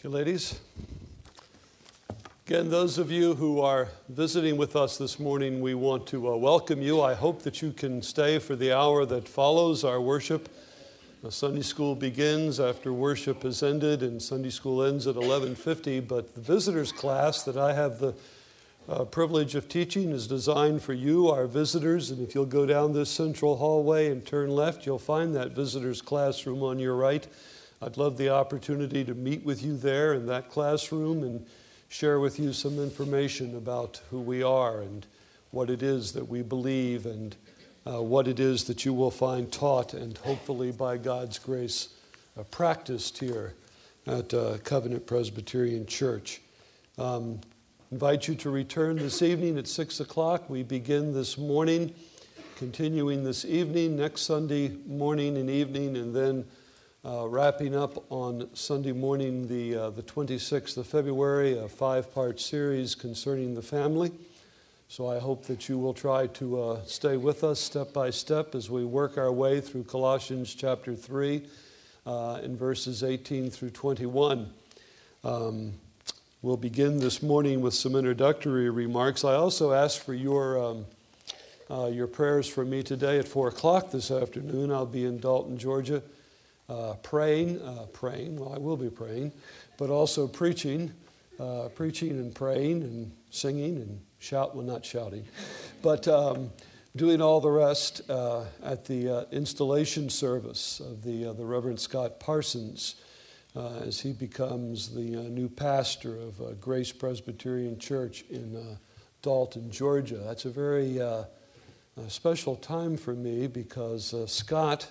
Thank you, ladies. Again, those of you who are visiting with us this morning, we want to uh, welcome you. I hope that you can stay for the hour that follows our worship. Sunday school begins after worship has ended, and Sunday school ends at 11:50. But the visitors class that I have the uh, privilege of teaching is designed for you, our visitors. And if you'll go down this central hallway and turn left, you'll find that visitors classroom on your right. I'd love the opportunity to meet with you there in that classroom and share with you some information about who we are and what it is that we believe and uh, what it is that you will find taught and hopefully by God's grace uh, practiced here at uh, Covenant Presbyterian Church. Um, invite you to return this evening at 6 o'clock. We begin this morning, continuing this evening, next Sunday morning and evening, and then uh, wrapping up on Sunday morning, the, uh, the 26th of February, a five part series concerning the family. So I hope that you will try to uh, stay with us step by step as we work our way through Colossians chapter 3 uh, in verses 18 through 21. Um, we'll begin this morning with some introductory remarks. I also ask for your. Um, uh, your prayers for me today at 4 o'clock this afternoon. I'll be in Dalton, Georgia, uh, praying, uh, praying, well, I will be praying, but also preaching, uh, preaching and praying and singing and shout, well, not shouting, but um, doing all the rest uh, at the uh, installation service of the, uh, the Reverend Scott Parsons as he becomes the new pastor of Grace Presbyterian Church in Dalton, Georgia. That's a very special time for me because Scott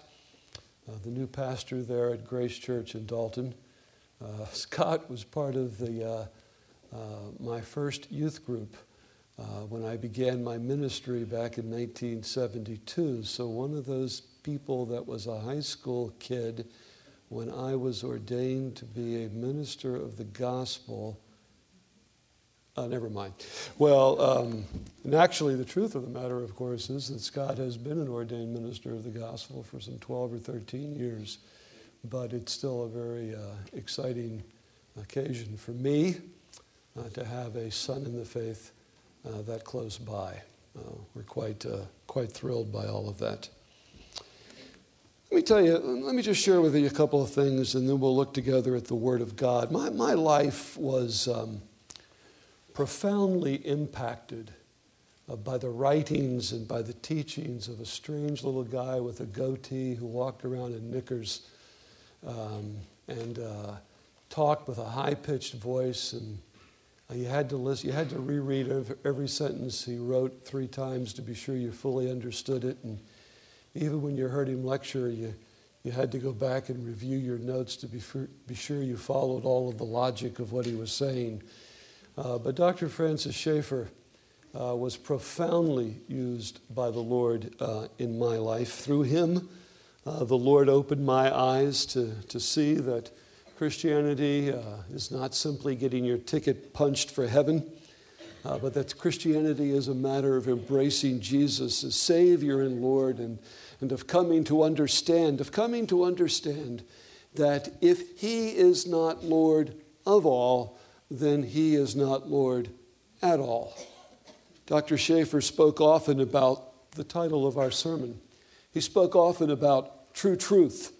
uh, the new pastor there at Grace Church in Dalton. Uh, Scott was part of the, uh, uh my first youth group uh, when I began my ministry back in 1972. So, one of those people that was a high school kid when I was ordained to be a minister of the gospel uh, never mind. Well, um, and actually, the truth of the matter, of course, is that Scott has been an ordained minister of the gospel for some 12 or 13 years, but it's still a very uh, exciting occasion for me uh, to have a son in the faith uh, that close by. Uh, we're quite, uh, quite thrilled by all of that. Let me tell you, let me just share with you a couple of things, and then we'll look together at the Word of God. My, my life was. Um, profoundly impacted uh, by the writings and by the teachings of a strange little guy with a goatee who walked around in knickers um, and uh, talked with a high pitched voice. And uh, you had to listen, you had to reread every, sentence he wrote three times to be sure you fully understood it. And even when you heard him lecture, you, you had to go back and review your notes to be, be sure you followed all of the logic of what he was saying. Uh, but Dr. Francis Schaeffer uh, was profoundly used by the Lord uh, in my life. Through him, uh, the Lord opened my eyes to, to see that Christianity uh, is not simply getting your ticket punched for heaven. Uh, but that Christianity is a matter of embracing Jesus as Savior and Lord and, and of coming to understand, of coming to understand that if He is not Lord of all, then he is not Lord at all. Dr. Schaeffer spoke often about the title of our sermon. He spoke often about true truth,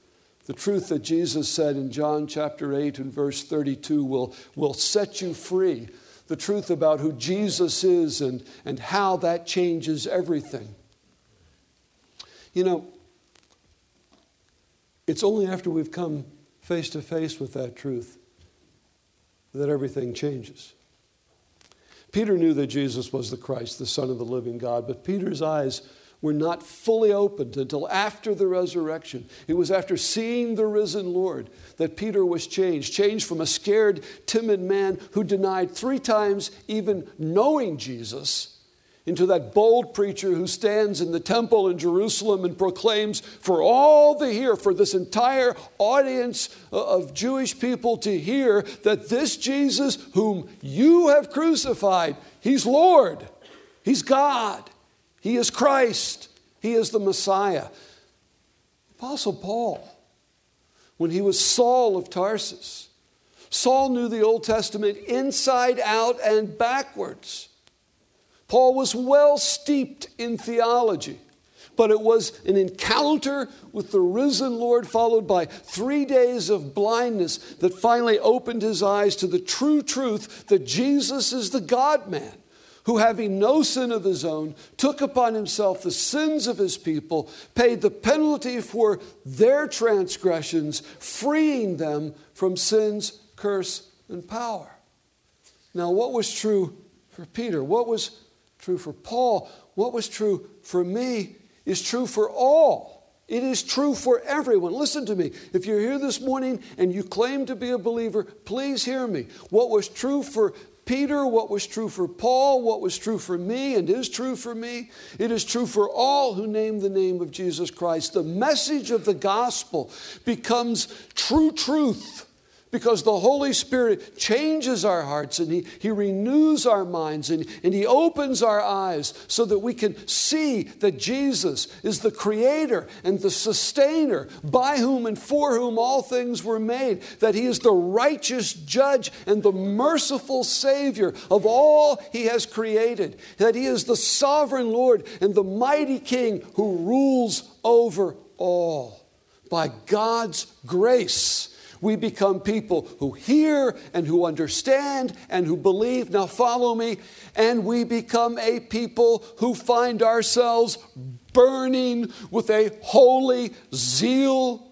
the truth that Jesus said in John chapter 8 and verse 32 will, will set you free, the truth about who Jesus is and, and how that changes everything. You know, it's only after we've come face to face with that truth that everything changes. Peter knew that Jesus was the Christ, the Son of the living God, but Peter's eyes were not fully opened until after the resurrection. It was after seeing the risen Lord that Peter was changed, changed from a scared, timid man who denied three times even knowing Jesus into that bold preacher who stands in the temple in Jerusalem and proclaims for all to hear, for this entire audience uh, of Jewish people to hear, that this Jesus, whom you have crucified, he's Lord, he's God, he is Christ, he is the Messiah. Apostle Paul, when he was Saul of Tarsus, Saul knew the Old Testament inside out and backwards. Paul was well steeped in theology, but it was an encounter with the risen Lord, followed by three days of blindness, that finally opened his eyes to the true truth that Jesus is the God man who, having no sin of his own, took upon himself the sins of his people, paid the penalty for their transgressions, freeing them from sin's curse and power. Now, what was true for Peter? What was true for Paul? What was true for me is true for all. It is true for everyone. Listen to me. If you're here this morning and you claim to be a believer, please hear me. What was true for Peter, what was true for Paul, what was true for me, and is true for me. It is true for all who name the name of Jesus Christ. The message of the gospel becomes true truth because the Holy Spirit changes our hearts and He, he renews our minds and, and He opens our eyes so that we can see that Jesus is the Creator and the Sustainer by whom and for whom all things were made, that He is the righteous Judge and the merciful Savior of all He has created, that He is the sovereign Lord and the mighty King who rules over all. By God's grace, we become people who hear and who understand and who believe. Now, follow me. And we become a people who find ourselves burning with a holy zeal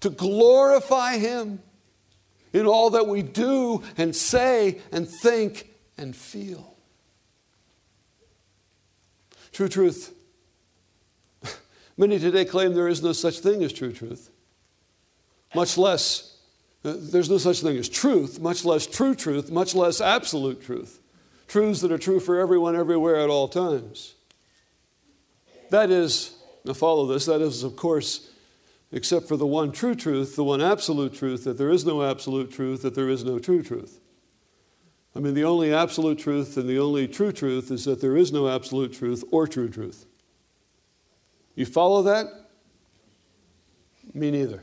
to glorify Him in all that we do and say and think and feel. True truth. Many today claim there is no such thing as true truth much less, uh, there's no such thing as truth, much less true truth, much less absolute truth. Truths that are true for everyone, everywhere, at all times. That is, now follow this, that is, of course, except for the one true truth, the one absolute truth, that there is no absolute truth, that there is no true truth. I mean, the only absolute truth and the only true truth is that there is no absolute truth or true truth. You follow that? Me neither.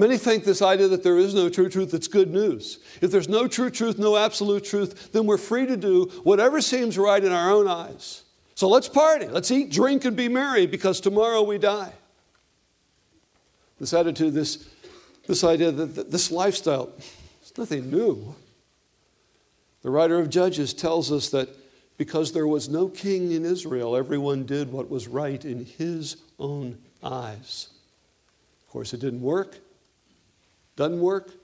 Many think this idea that there is no true truth, it's good news. If there's no true truth, no absolute truth, then we're free to do whatever seems right in our own eyes. So let's party, let's eat, drink, and be merry because tomorrow we die. This attitude, this, this idea that this lifestyle, it's nothing new. The writer of Judges tells us that because there was no king in Israel, everyone did what was right in his own eyes. Of course, it didn't work. Doesn't work.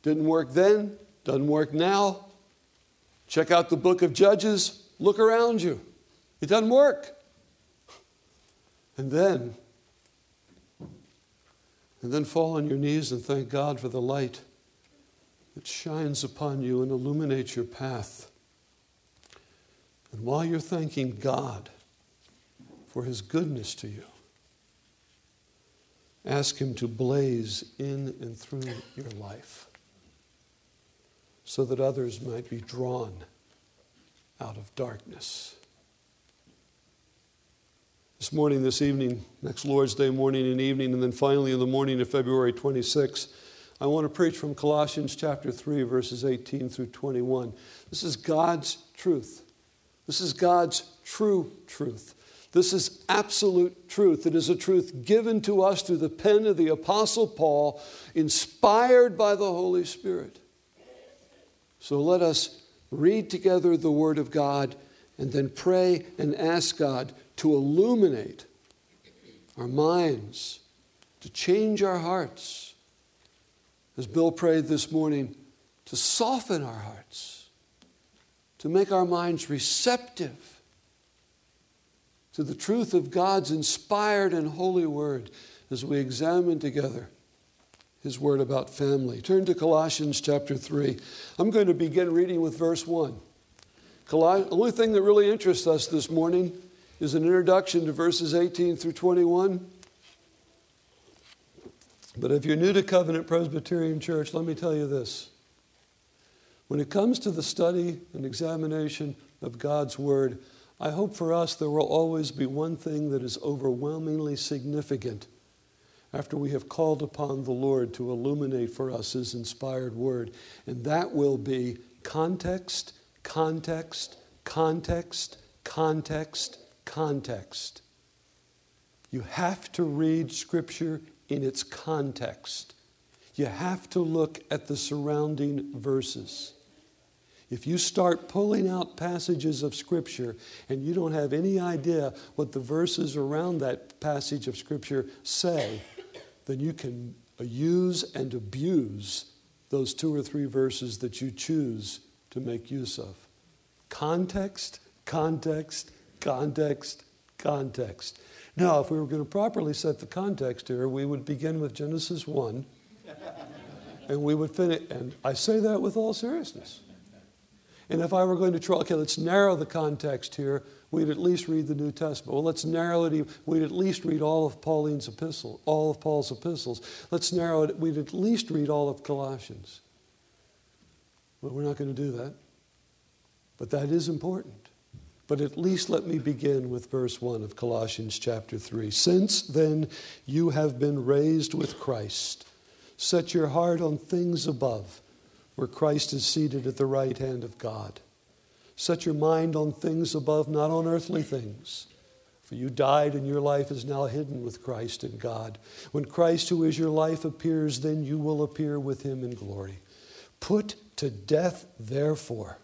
Didn't work then. Doesn't work now. Check out the book of Judges. Look around you. It doesn't work. And then, and then fall on your knees and thank God for the light that shines upon you and illuminates your path. And while you're thanking God for his goodness to you, Ask Him to blaze in and through your life so that others might be drawn out of darkness. This morning, this evening, next Lord's Day morning and evening, and then finally in the morning of February 26, I want to preach from Colossians chapter 3, verses 18 through 21. This is God's truth. This is God's true truth. This is absolute truth. It is a truth given to us through the pen of the Apostle Paul, inspired by the Holy Spirit. So let us read together the Word of God and then pray and ask God to illuminate our minds, to change our hearts. As Bill prayed this morning, to soften our hearts, to make our minds receptive to the truth of God's inspired and holy word as we examine together his word about family. Turn to Colossians chapter 3. I'm going to begin reading with verse 1. The only thing that really interests us this morning is an introduction to verses 18 through 21. But if you're new to Covenant Presbyterian Church, let me tell you this. When it comes to the study and examination of God's Word, I hope for us there will always be one thing that is overwhelmingly significant, after we have called upon the Lord to illuminate for us His inspired word. And that will be context, context, context, context, context. You have to read Scripture in its context. You have to look at the surrounding verses. If you start pulling out passages of Scripture and you don't have any idea what the verses around that passage of Scripture say, then you can use and abuse those two or three verses that you choose to make use of. Context, context, context, context. Now, if we were going to properly set the context here, we would begin with Genesis 1 and we would finish. And I say that with all seriousness. And if I were going to try, okay, let's narrow the context here, we'd at least read the New Testament. Well, let's narrow it, we'd at least read all of Pauline's epistle, all of Paul's epistles. Let's narrow it, we'd at least read all of Colossians. Well, we're not going to do that. But that is important. But at least let me begin with verse 1 of Colossians chapter 3. Since then you have been raised with Christ, set your heart on things above where Christ is seated at the right hand of God. Set your mind on things above, not on earthly things. For you died, and your life is now hidden with Christ in God. When Christ, who is your life, appears, then you will appear with him in glory. Put to death, therefore,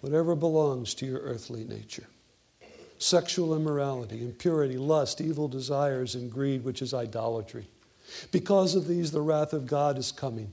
whatever belongs to your earthly nature sexual immorality, impurity, lust, evil desires, and greed, which is idolatry. Because of these, the wrath of God is coming.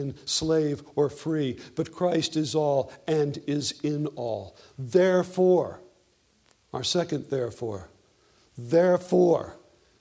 slave, or free, but Christ is all and is in all. Therefore, our second therefore, therefore,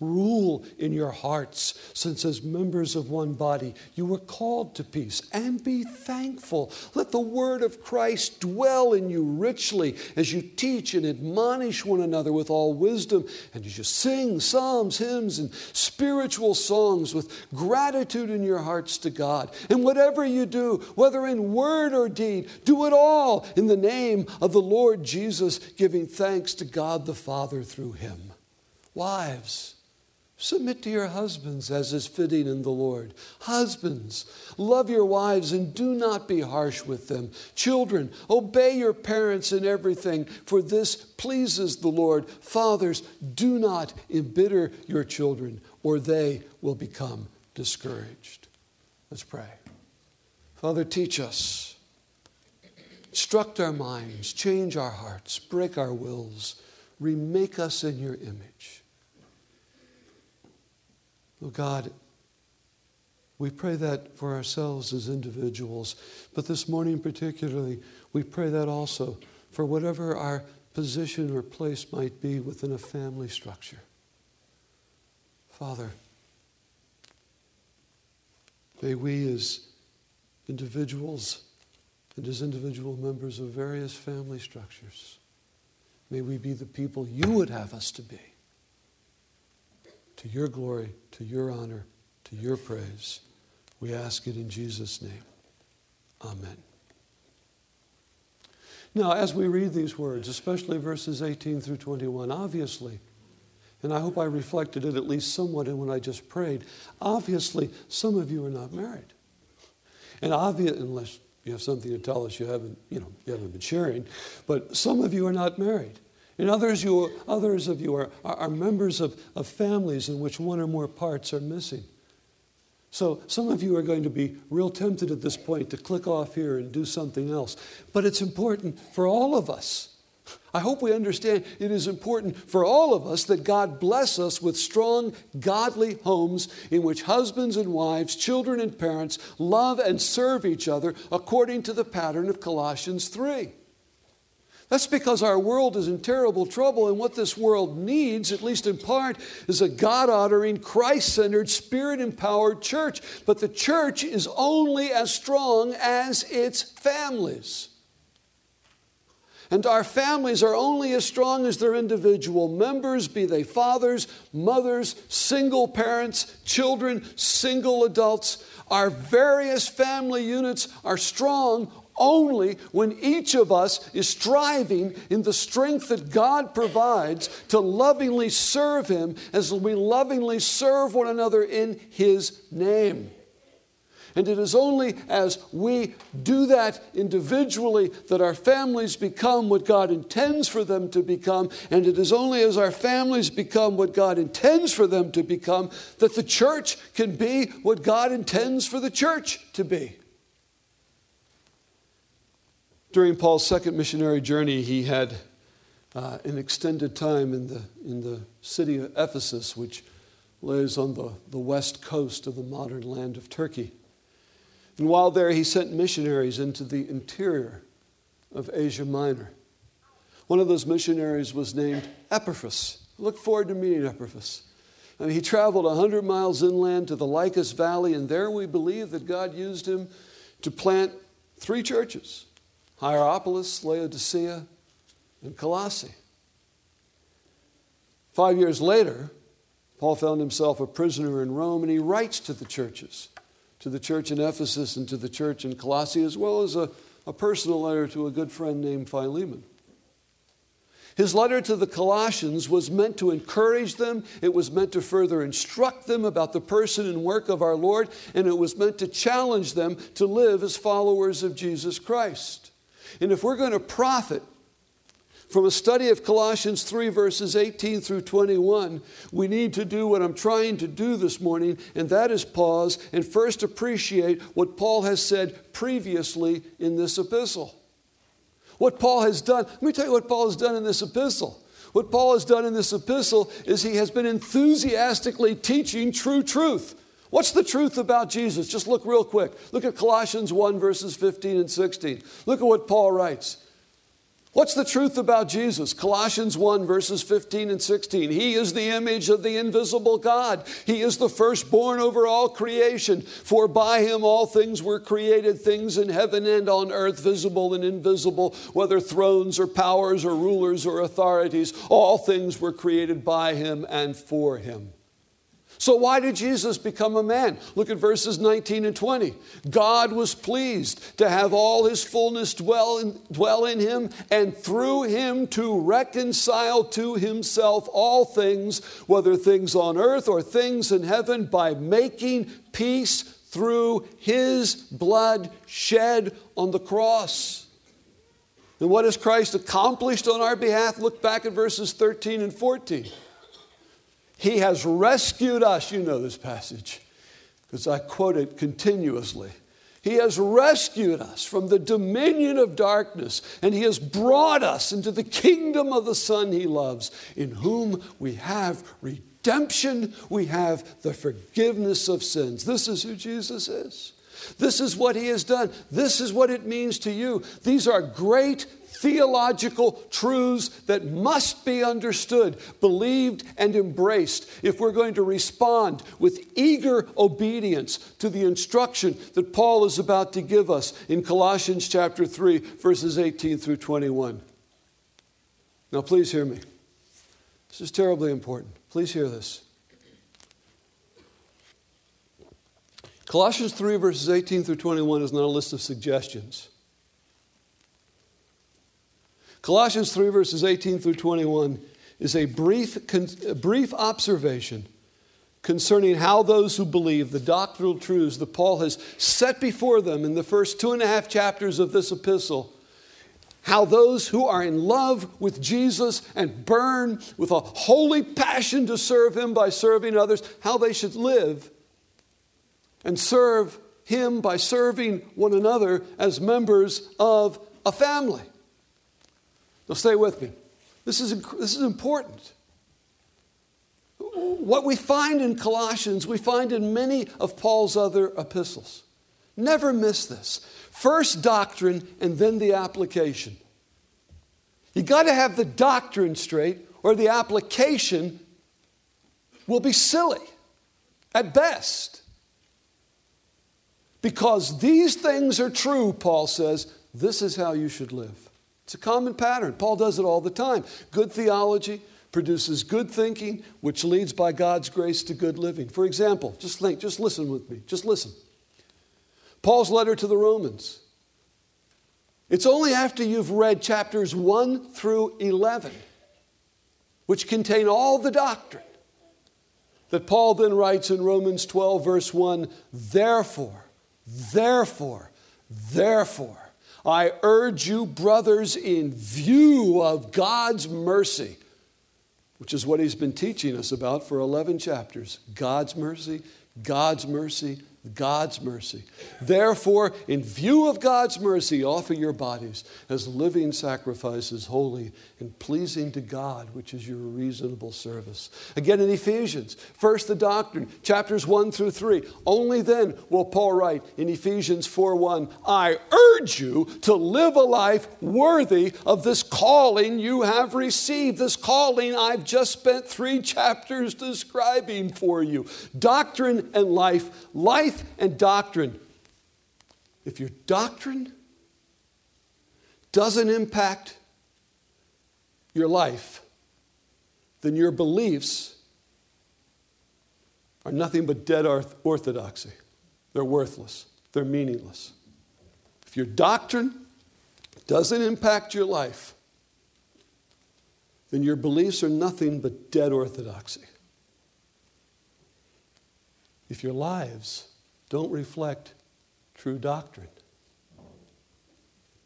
rule in your hearts, since as members of one body you were called to peace. And be thankful. Let the word of Christ dwell in you richly as you teach and admonish one another with all wisdom, and as you sing psalms, hymns, and spiritual songs with gratitude in your hearts to God. And whatever you do, whether in word or deed, do it all in the name of the Lord Jesus, giving thanks to God the Father through him. Wives, Submit to your husbands as is fitting in the Lord. Husbands, love your wives and do not be harsh with them. Children, obey your parents in everything, for this pleases the Lord. Fathers, do not embitter your children, or they will become discouraged. Let's pray. Father, teach us. Instruct our minds, change our hearts, break our wills, remake us in your image. Oh God, we pray that for ourselves as individuals, but this morning particularly, we pray that also for whatever our position or place might be within a family structure. Father, may we as individuals and as individual members of various family structures, may we be the people you would have us to be to your glory, to your honor, to your praise. We ask it in Jesus' name. Amen. Now, as we read these words, especially verses 18 through 21, obviously, and I hope I reflected it at least somewhat in when I just prayed, obviously, some of you are not married. And obvious, unless you have something to tell us you haven't, you know, you haven't been sharing, but some of you are not married. And others, you, others of you are, are, members of, of families in which one or more parts are missing. So some of you are going to be real tempted at this point to click off here and do something else. But it's important for all of us. I hope we understand it is important for all of us that God bless us with strong, godly homes in which husbands and wives, children and parents love and serve each other according to the pattern of Colossians 3. That's because our world is in terrible trouble, and what this world needs, at least in part, is a God honoring, Christ centered, spirit empowered church. But the church is only as strong as its families. And our families are only as strong as their individual members, be they fathers, mothers, single parents, children, single adults. Our various family units are strong only when each of us is striving in the strength that God provides to lovingly serve Him as we lovingly serve one another in His name. And it is only as we do that individually that our families become what God intends for them to become. And it is only as our families become what God intends for them to become that the church can be what God intends for the church to be. During Paul's second missionary journey, he had uh, an extended time in the, in the city of Ephesus, which lays on the, the west coast of the modern land of Turkey. And while there, he sent missionaries into the interior of Asia Minor. One of those missionaries was named Epaphras. Look forward to meeting Epaphras. Mean, he traveled 100 miles inland to the Lycus Valley, and there we believe that God used him to plant three churches Hierapolis, Laodicea, and Colossae. Five years later, Paul found himself a prisoner in Rome, and he writes to the churches, to the church in Ephesus and to the church in Colossae, as well as a, a personal letter to a good friend named Philemon. His letter to the Colossians was meant to encourage them, it was meant to further instruct them about the person and work of our Lord, and it was meant to challenge them to live as followers of Jesus Christ. And if we're going to profit from a study of Colossians 3, verses 18 through 21, we need to do what I'm trying to do this morning, and that is pause and first appreciate what Paul has said previously in this epistle. What Paul has done, let me tell you what Paul has done in this epistle. What Paul has done in this epistle is he has been enthusiastically teaching true truth. What's the truth about Jesus? Just look real quick. Look at Colossians 1, verses 15 and 16. Look at what Paul writes. What's the truth about Jesus? Colossians 1, verses 15 and 16. He is the image of the invisible God. He is the firstborn over all creation. For by him all things were created, things in heaven and on earth, visible and invisible, whether thrones or powers or rulers or authorities. All things were created by him and for him. So, why did Jesus become a man? Look at verses 19 and 20. God was pleased to have all his fullness dwell in, dwell in him, and through him to reconcile to himself all things, whether things on earth or things in heaven, by making peace through his blood shed on the cross. And what has Christ accomplished on our behalf? Look back at verses 13 and 14. He has rescued us. You know this passage because I quote it continuously. He has rescued us from the dominion of darkness, and He has brought us into the kingdom of the Son He loves, in whom we have redemption, we have the forgiveness of sins. This is who Jesus is. This is what He has done. This is what it means to you. These are great theological truths that must be understood, believed, and embraced if we're going to respond with eager obedience to the instruction that Paul is about to give us in Colossians chapter 3, verses 18 through 21. Now, please hear me. This is terribly important. Please hear this. Colossians 3, verses 18 through 21 is not a list of suggestions. Colossians 3, verses 18 through 21 is a brief, a brief observation concerning how those who believe the doctrinal truths that Paul has set before them in the first two and a half chapters of this epistle, how those who are in love with Jesus and burn with a holy passion to serve him by serving others, how they should live and serve Him by serving one another as members of a family. Now, stay with me. This is, this is important. What we find in Colossians, we find in many of Paul's other epistles. Never miss this. First doctrine and then the application. You got to have the doctrine straight, or the application will be silly at best. Because these things are true, Paul says, this is how you should live. It's a common pattern. Paul does it all the time. Good theology produces good thinking, which leads by God's grace to good living. For example, just think, just listen with me, just listen. Paul's letter to the Romans. It's only after you've read chapters 1 through 11, which contain all the doctrine, that Paul then writes in Romans 12, verse 1 Therefore, therefore, therefore, I urge you, brothers, in view of God's mercy, which is what he's been teaching us about for 11 chapters. God's mercy, God's mercy, God's mercy. Therefore, in view of God's mercy, offer your bodies as living sacrifices, holy and pleasing to God, which is your reasonable service. Again in Ephesians, first the doctrine, chapters 1 through 3. Only then will Paul write in Ephesians 4 1, I urge you to live a life worthy of this calling you have received. This calling I've just spent three chapters describing for you. Doctrine and life, life and doctrine. If your doctrine doesn't impact your life, then your beliefs are nothing but dead orthodoxy. They're worthless, they're meaningless. If your doctrine doesn't impact your life, then your beliefs are nothing but dead orthodoxy. If your lives don't reflect true doctrine.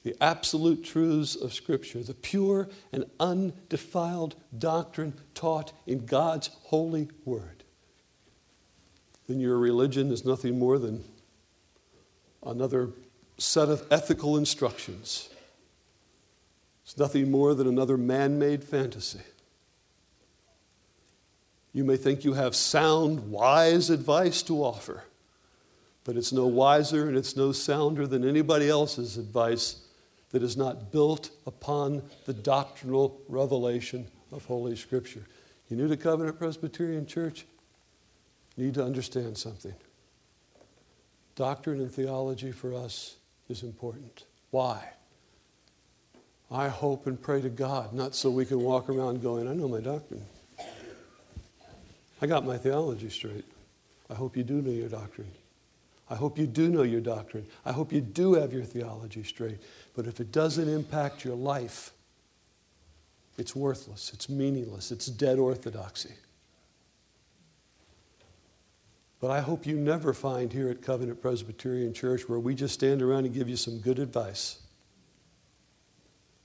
The absolute truths of Scripture, the pure and undefiled doctrine taught in God's holy word, then your religion is nothing more than another set of ethical instructions. It's nothing more than another man made fantasy. You may think you have sound, wise advice to offer but it's no wiser and it's no sounder than anybody else's advice that is not built upon the doctrinal revelation of Holy Scripture. You new to Covenant Presbyterian Church? You need to understand something. Doctrine and theology for us is important. Why? I hope and pray to God, not so we can walk around going, I know my doctrine. I got my theology straight. I hope you do know your doctrine. I hope you do know your doctrine. I hope you do have your theology straight. But if it doesn't impact your life, it's worthless, it's meaningless, it's dead orthodoxy. But I hope you never find here at Covenant Presbyterian Church where we just stand around and give you some good advice.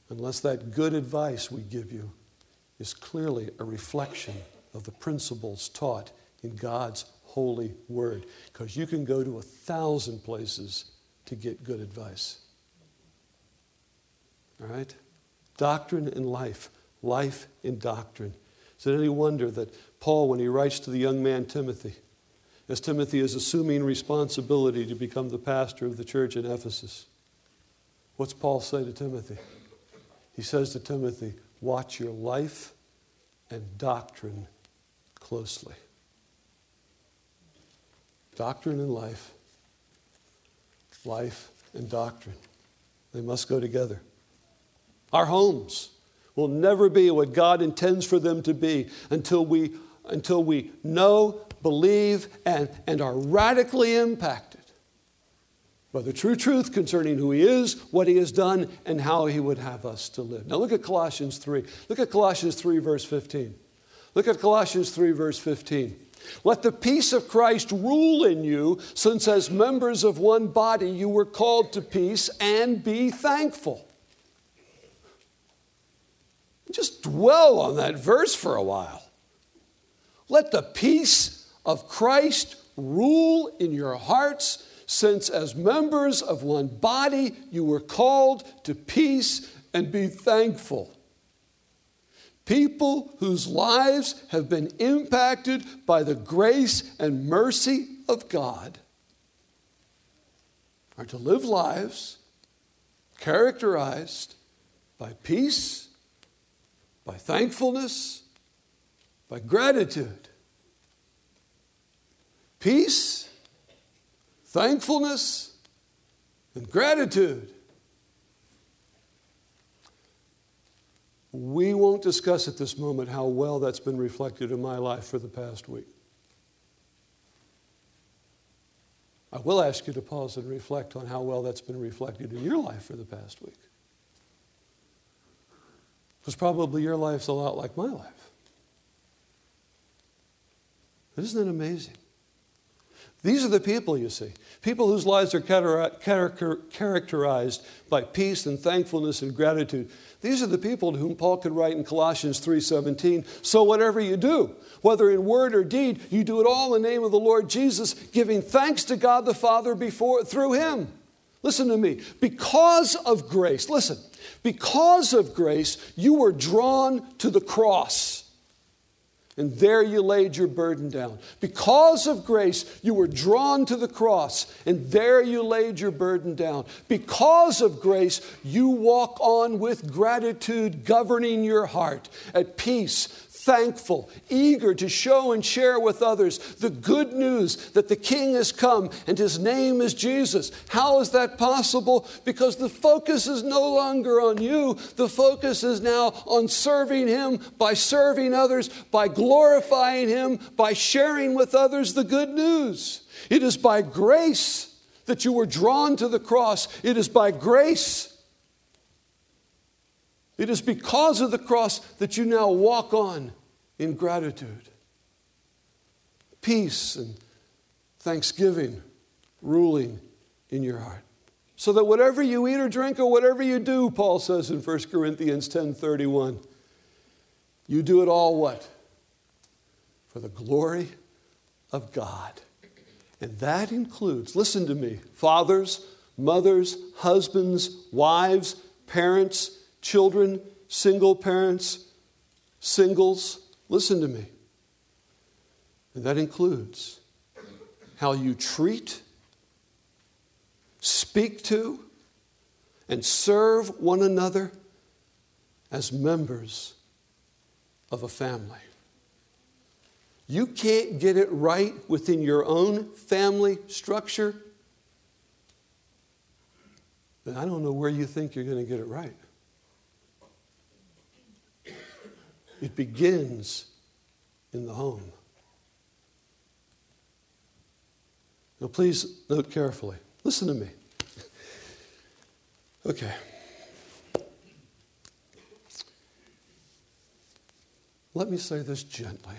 Unless that good advice we give you is clearly a reflection of the principles taught in God's holy word because you can go to a thousand places to get good advice. All right? Doctrine and life, life in doctrine. Is it any wonder that Paul, when he writes to the young man Timothy, as Timothy is assuming responsibility to become the pastor of the church in Ephesus, what's Paul say to Timothy? He says to Timothy, Watch your life and doctrine closely. Doctrine and life. Life and doctrine. They must go together. Our homes will never be what God intends for them to be until we, until we know, believe, and, and are radically impacted by the true truth concerning who He is, what He has done, and how He would have us to live. Now look at Colossians 3. Look at Colossians 3, verse 15. Look at Colossians 3, verse 15. Let the peace of Christ rule in you, since as members of one body you were called to peace, and be thankful. Just dwell on that verse for a while. Let the peace of Christ rule in your hearts, since as members of one body you were called to peace and be thankful. People whose lives have been impacted by the grace and mercy of God are to live lives characterized by peace, by thankfulness, by gratitude. Peace, thankfulness, and gratitude. We won't discuss at this moment how well that's been reflected in my life for the past week. I will ask you to pause and reflect on how well that's been reflected in your life for the past week. Because probably your life's a lot like my life. Isn't that amazing? These are the people you see. People whose lives are characterized by peace and thankfulness and gratitude. These are the people to whom Paul could write in Colossians 3:17, "So whatever you do, whether in word or deed, you do it all in the name of the Lord Jesus, giving thanks to God the Father before through him." Listen to me. Because of grace, listen. Because of grace, you were drawn to the cross and there you laid your burden down. Because of grace, you were drawn to the cross, and there you laid your burden down. Because of grace, you walk on with gratitude governing your heart, at peace, thankful, eager to show and share with others the good news that the King has come and his name is Jesus. How is that possible? Because the focus is no longer on you, the focus is now on serving him by serving others, by glorifying him, by sharing with others the good news. It is by grace that you were drawn to the cross. It is by grace it is because of the cross that you now walk on in gratitude. Peace and thanksgiving ruling in your heart. So that whatever you eat or drink or whatever you do, Paul says in 1 Corinthians 10:31, you do it all what? For the glory of God. And that includes, listen to me, fathers, mothers, husbands, wives, parents, children, single parents, singles. Listen to me. And that includes how you treat, speak to, and serve one another as members of a family. You can't get it right within your own family structure, then I don't know where you think you're going to get it right. It begins in the home. Now, please note carefully. Listen to me. Okay. Let me say this gently.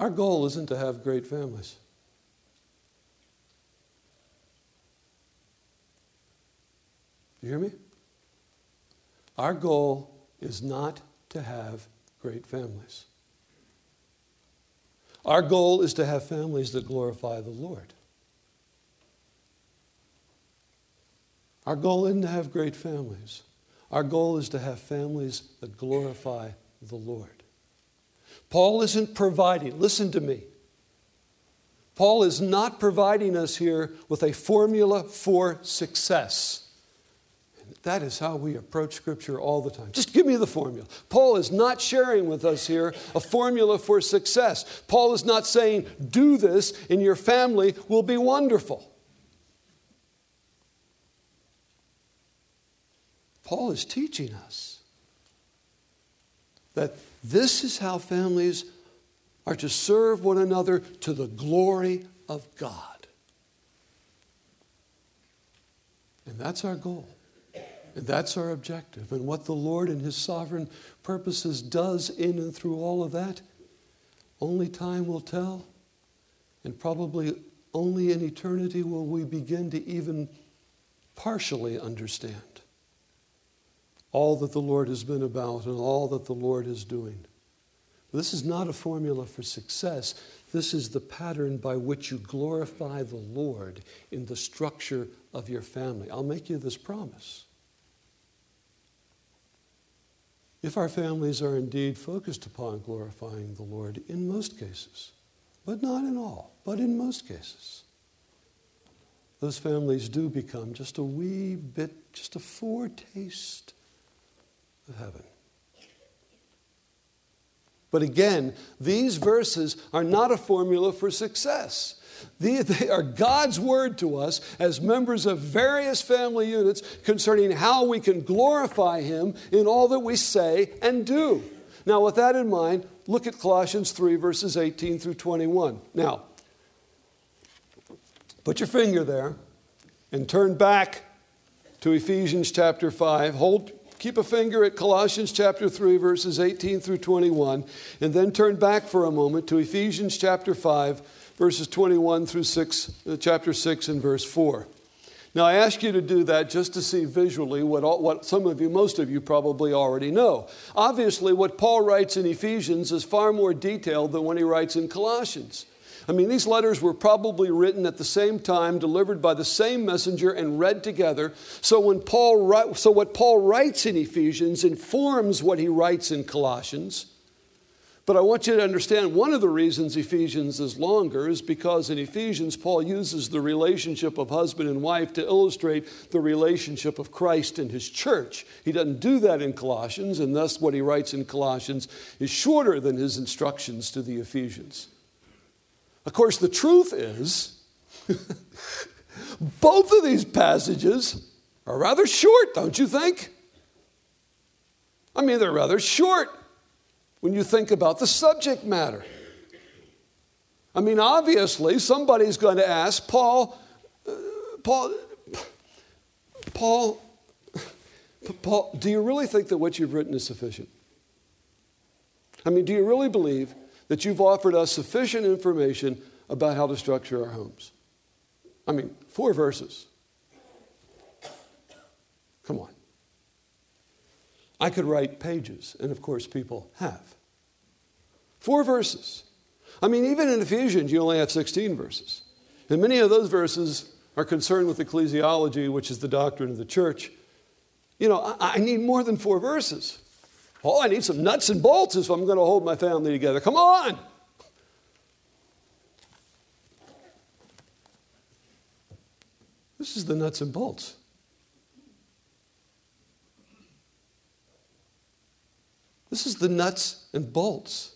Our goal isn't to have great families. You hear me? Our goal is not to have great families. Our goal is to have families that glorify the Lord. Our goal isn't to have great families. Our goal is to have families that glorify the Lord. Paul isn't providing, listen to me. Paul is not providing us here with a formula for success. That is how we approach Scripture all the time. Just give me the formula. Paul is not sharing with us here a formula for success. Paul is not saying, do this and your family will be wonderful. Paul is teaching us that this is how families are to serve one another to the glory of God. And that's our goal. That's our objective. And what the Lord and His sovereign purposes does in and through all of that, only time will tell. And probably only in eternity will we begin to even partially understand. all that the Lord has been about and all that the Lord is doing. This is not a formula for success. This is the pattern by which you glorify the Lord in the structure of your family. I'll make you this promise. If our families are indeed focused upon glorifying the Lord in most cases, but not in all, but in most cases, those families do become just a wee bit, just a foretaste of heaven. But again, these verses are not a formula for success. They, are God's word to us as members of various family units concerning how we can glorify Him in all that we say and do. Now, with that in mind, look at Colossians 3, verses 18 through 21. Now, put your finger there and turn back to Ephesians chapter 5. Hold, keep a finger at Colossians chapter 3, verses 18 through 21, and then turn back for a moment to Ephesians chapter 5, verses 21 through 6, uh, chapter 6 and verse 4. Now, I ask you to do that just to see visually what, all, what some of you, most of you probably already know. Obviously, what Paul writes in Ephesians is far more detailed than when he writes in Colossians. I mean, these letters were probably written at the same time, delivered by the same messenger, and read together. So, when Paul, so what Paul writes in Ephesians informs what he writes in Colossians. But I want you to understand one of the reasons Ephesians is longer is because in Ephesians, Paul uses the relationship of husband and wife to illustrate the relationship of Christ and his church. He doesn't do that in Colossians, and thus what he writes in Colossians is shorter than his instructions to the Ephesians. Of course, the truth is, both of these passages are rather short, don't you think? I mean, they're rather short when you think about the subject matter. I mean, obviously, somebody's going to ask, Paul, uh, Paul, Paul, Paul, do you really think that what you've written is sufficient? I mean, do you really believe that you've offered us sufficient information about how to structure our homes. I mean, four verses. Come on. I could write pages, and of course, people have. Four verses. I mean, even in Ephesians, you only have 16 verses. And many of those verses are concerned with ecclesiology, which is the doctrine of the church. You know, I, I need more than four verses. Oh, I need some nuts and bolts if I'm going to hold my family together. Come on. This is the nuts and bolts. This is the nuts and bolts.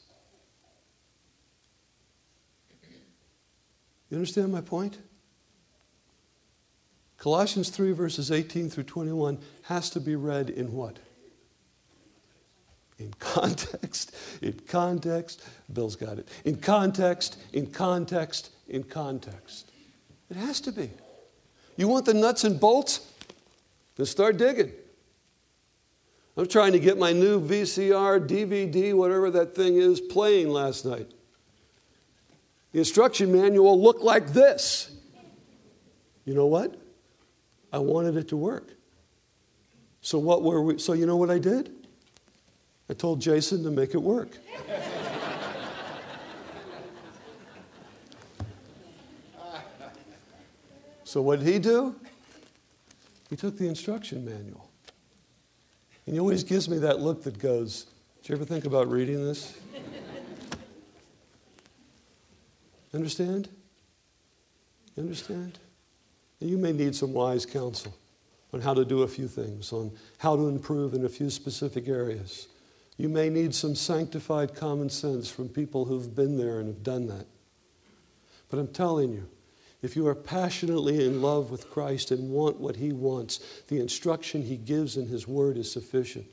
You understand my point? Colossians 3, verses 18 through 21 has to be read in what? In context, in context. Bill's got it. In context, in context, in context. It has to be. You want the nuts and bolts? Then start digging. I'm trying to get my new VCR, DVD, whatever that thing is, playing last night. The instruction manual looked like this. You know what? I wanted it to work. So what were we so you know what I did? I told Jason to make it work. so what did he do? He took the instruction manual. And he always gives me that look that goes, Did you ever think about reading this? Understand? Understand? And you may need some wise counsel on how to do a few things, on how to improve in a few specific areas. You may need some sanctified common sense from people who've been there and have done that. But I'm telling you, if you are passionately in love with Christ and want what He wants, the instruction He gives in His Word is sufficient.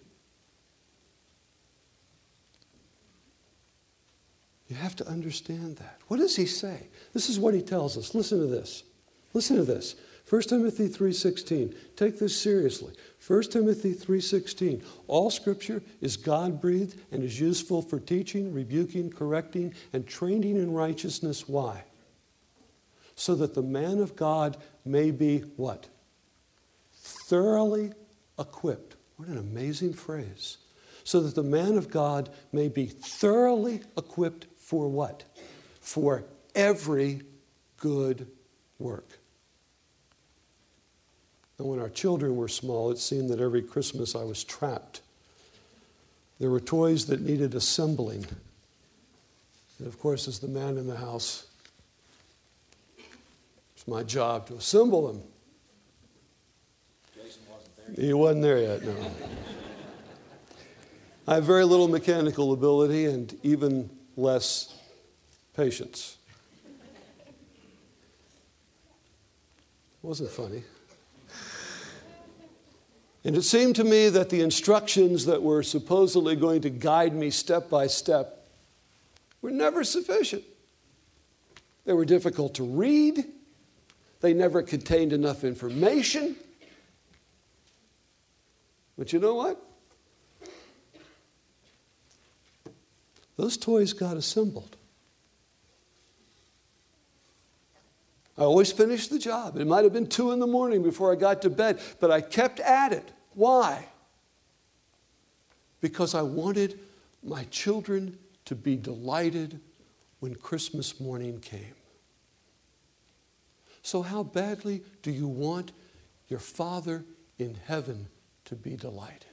You have to understand that. What does He say? This is what He tells us. Listen to this. Listen to this. 1 Timothy 3:16. Take this seriously. 1 Timothy 3:16. All scripture is God-breathed and is useful for teaching, rebuking, correcting, and training in righteousness. Why? So that the man of God may be what? Thoroughly equipped. What an amazing phrase. So that the man of God may be thoroughly equipped for what? For every good work. And when our children were small, it seemed that every Christmas I was trapped. There were toys that needed assembling. And of course, as the man in the house, it's my job to assemble them. Jason wasn't there. He wasn't there yet, no. I have very little mechanical ability and even less patience. It wasn't funny. And it seemed to me that the instructions that were supposedly going to guide me step by step were never sufficient. They were difficult to read, they never contained enough information. But you know what? Those toys got assembled. I always finished the job. It might have been two in the morning before I got to bed, but I kept at it. Why? Because I wanted my children to be delighted when Christmas morning came. So, how badly do you want your Father in heaven to be delighted?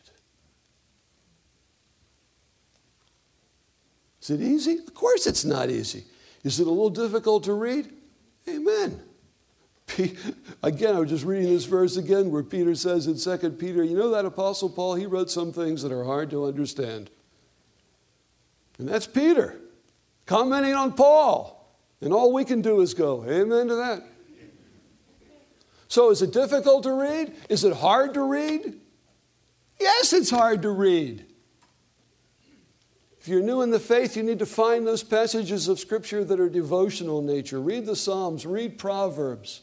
Is it easy? Of course, it's not easy. Is it a little difficult to read? Amen. Again, I was just reading this verse again where Peter says in 2 Peter, you know that Apostle Paul, he wrote some things that are hard to understand. And that's Peter commenting on Paul. And all we can do is go, amen to that. So is it difficult to read? Is it hard to read? Yes, it's hard to read. If you're new in the faith, you need to find those passages of Scripture that are devotional in nature. Read the Psalms, read Proverbs,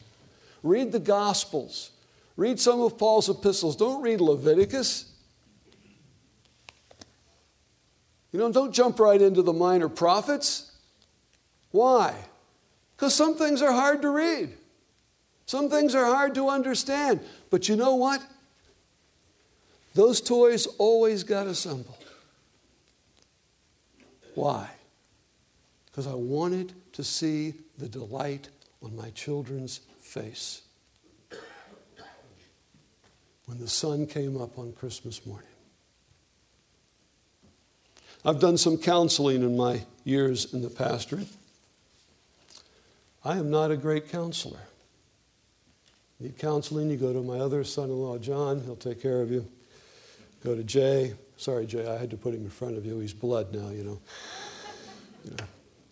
read the Gospels, read some of Paul's epistles. Don't read Leviticus. You know, don't jump right into the minor prophets. Why? Because some things are hard to read. Some things are hard to understand. But you know what? Those toys always got assembled. Why? Because I wanted to see the delight on my children's face when the sun came up on Christmas morning. I've done some counseling in my years in the pastorate. I am not a great counselor. Need counseling, you go to my other son in law, John, he'll take care of you. Go to Jay. Sorry, Jay, I had to put him in front of you. He's blood now, you know. You know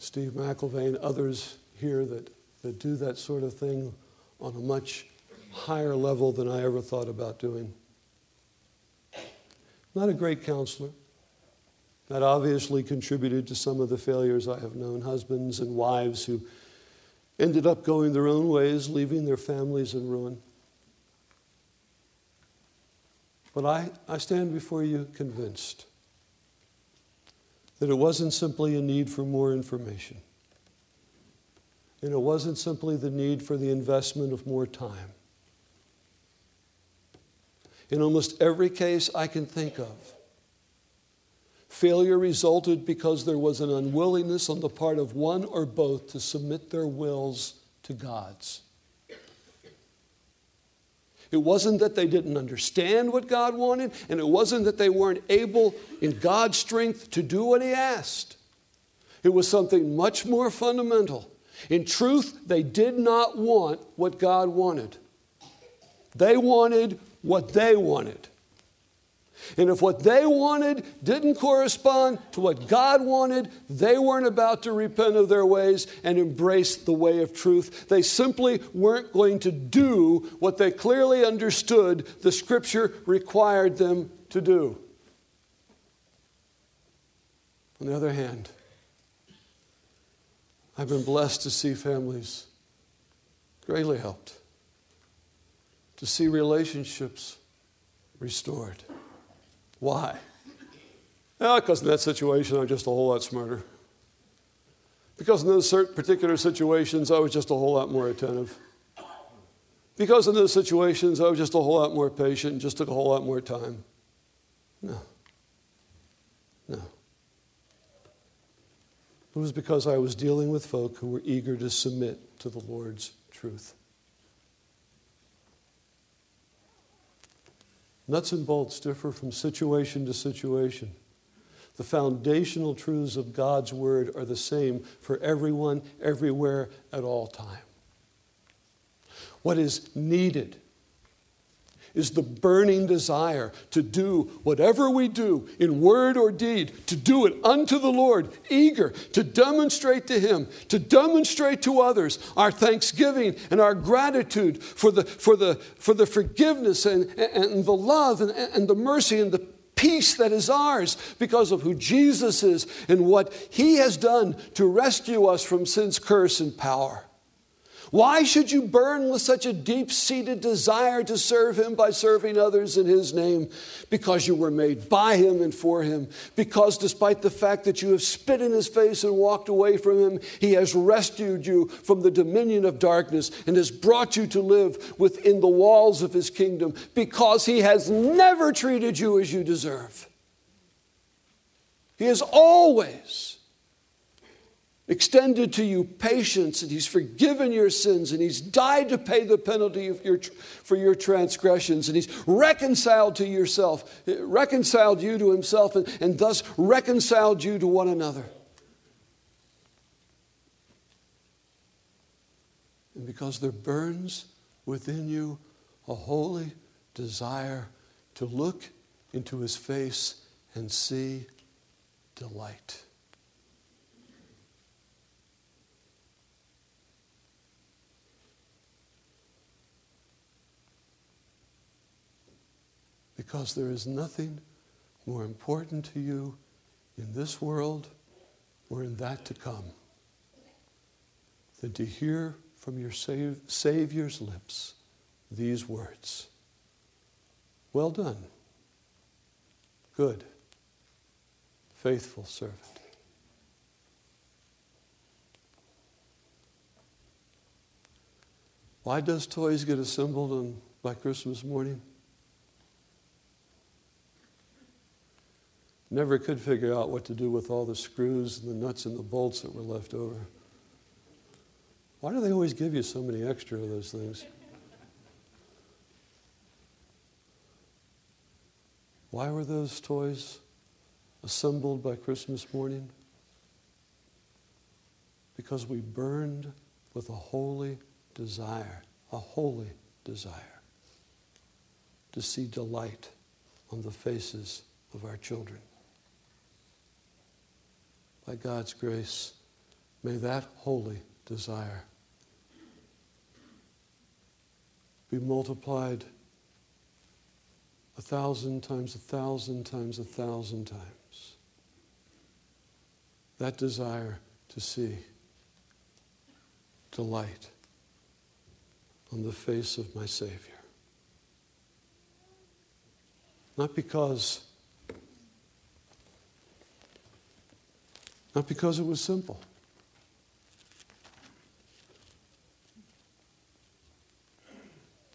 Steve McIlvain, others here that, that do that sort of thing on a much higher level than I ever thought about doing. Not a great counselor. That obviously contributed to some of the failures I have known, husbands and wives who ended up going their own ways, leaving their families in ruin. But I, I stand before you convinced that it wasn't simply a need for more information. And it wasn't simply the need for the investment of more time. In almost every case I can think of, failure resulted because there was an unwillingness on the part of one or both to submit their wills to God's. It wasn't that they didn't understand what God wanted, and it wasn't that they weren't able, in God's strength, to do what He asked. It was something much more fundamental. In truth, they did not want what God wanted, they wanted what they wanted. And if what they wanted didn't correspond to what God wanted, they weren't about to repent of their ways and embrace the way of truth. They simply weren't going to do what they clearly understood the Scripture required them to do. On the other hand, I've been blessed to see families greatly helped, to see relationships restored. Why? Well, because in that situation, I'm just a whole lot smarter. Because in those certain particular situations, I was just a whole lot more attentive. Because in those situations, I was just a whole lot more patient and just took a whole lot more time. No. No. It was because I was dealing with folk who were eager to submit to the Lord's truth. Nuts and bolts differ from situation to situation. The foundational truths of God's Word are the same for everyone, everywhere, at all time. What is needed is the burning desire to do whatever we do in word or deed, to do it unto the Lord, eager to demonstrate to Him, to demonstrate to others our thanksgiving and our gratitude for the, for the, for the forgiveness and, and the love and, and the mercy and the peace that is ours because of who Jesus is and what He has done to rescue us from sin's curse and power. Why should you burn with such a deep seated desire to serve Him by serving others in His name? Because you were made by Him and for Him. Because despite the fact that you have spit in His face and walked away from Him, He has rescued you from the dominion of darkness and has brought you to live within the walls of His kingdom. Because He has never treated you as you deserve. He has always extended to you patience, and He's forgiven your sins, and He's died to pay the penalty your, for your transgressions, and He's reconciled to yourself, reconciled you to Himself, and, and thus reconciled you to one another. And because there burns within you a holy desire to look into His face and see delight. Because there is nothing more important to you in this world or in that to come than to hear from your Savior's lips these words Well done, good, faithful servant. Why does toys get assembled on, by Christmas morning? Never could figure out what to do with all the screws and the nuts and the bolts that were left over. Why do they always give you so many extra of those things? Why were those toys assembled by Christmas morning? Because we burned with a holy desire, a holy desire to see delight on the faces of our children by God's grace, may that holy desire be multiplied a thousand times, a thousand times, a thousand times. That desire to see delight on the face of my Savior. Not because Not because it was simple.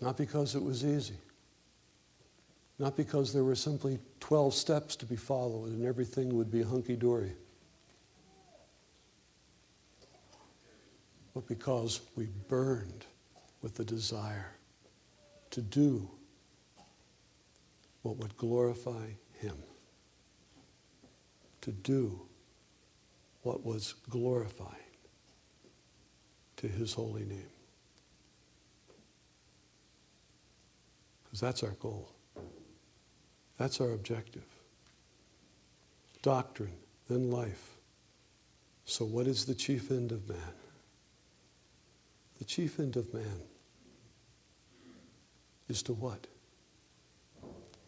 Not because it was easy. Not because there were simply 12 steps to be followed and everything would be hunky dory. But because we burned with the desire to do what would glorify Him. To do what was glorifying to his holy name. Because that's our goal. That's our objective. Doctrine, then life. So, what is the chief end of man? The chief end of man is to what?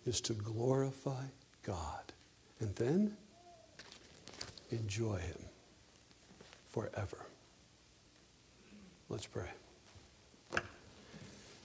Is to glorify God. And then enjoy Him forever. Let's pray.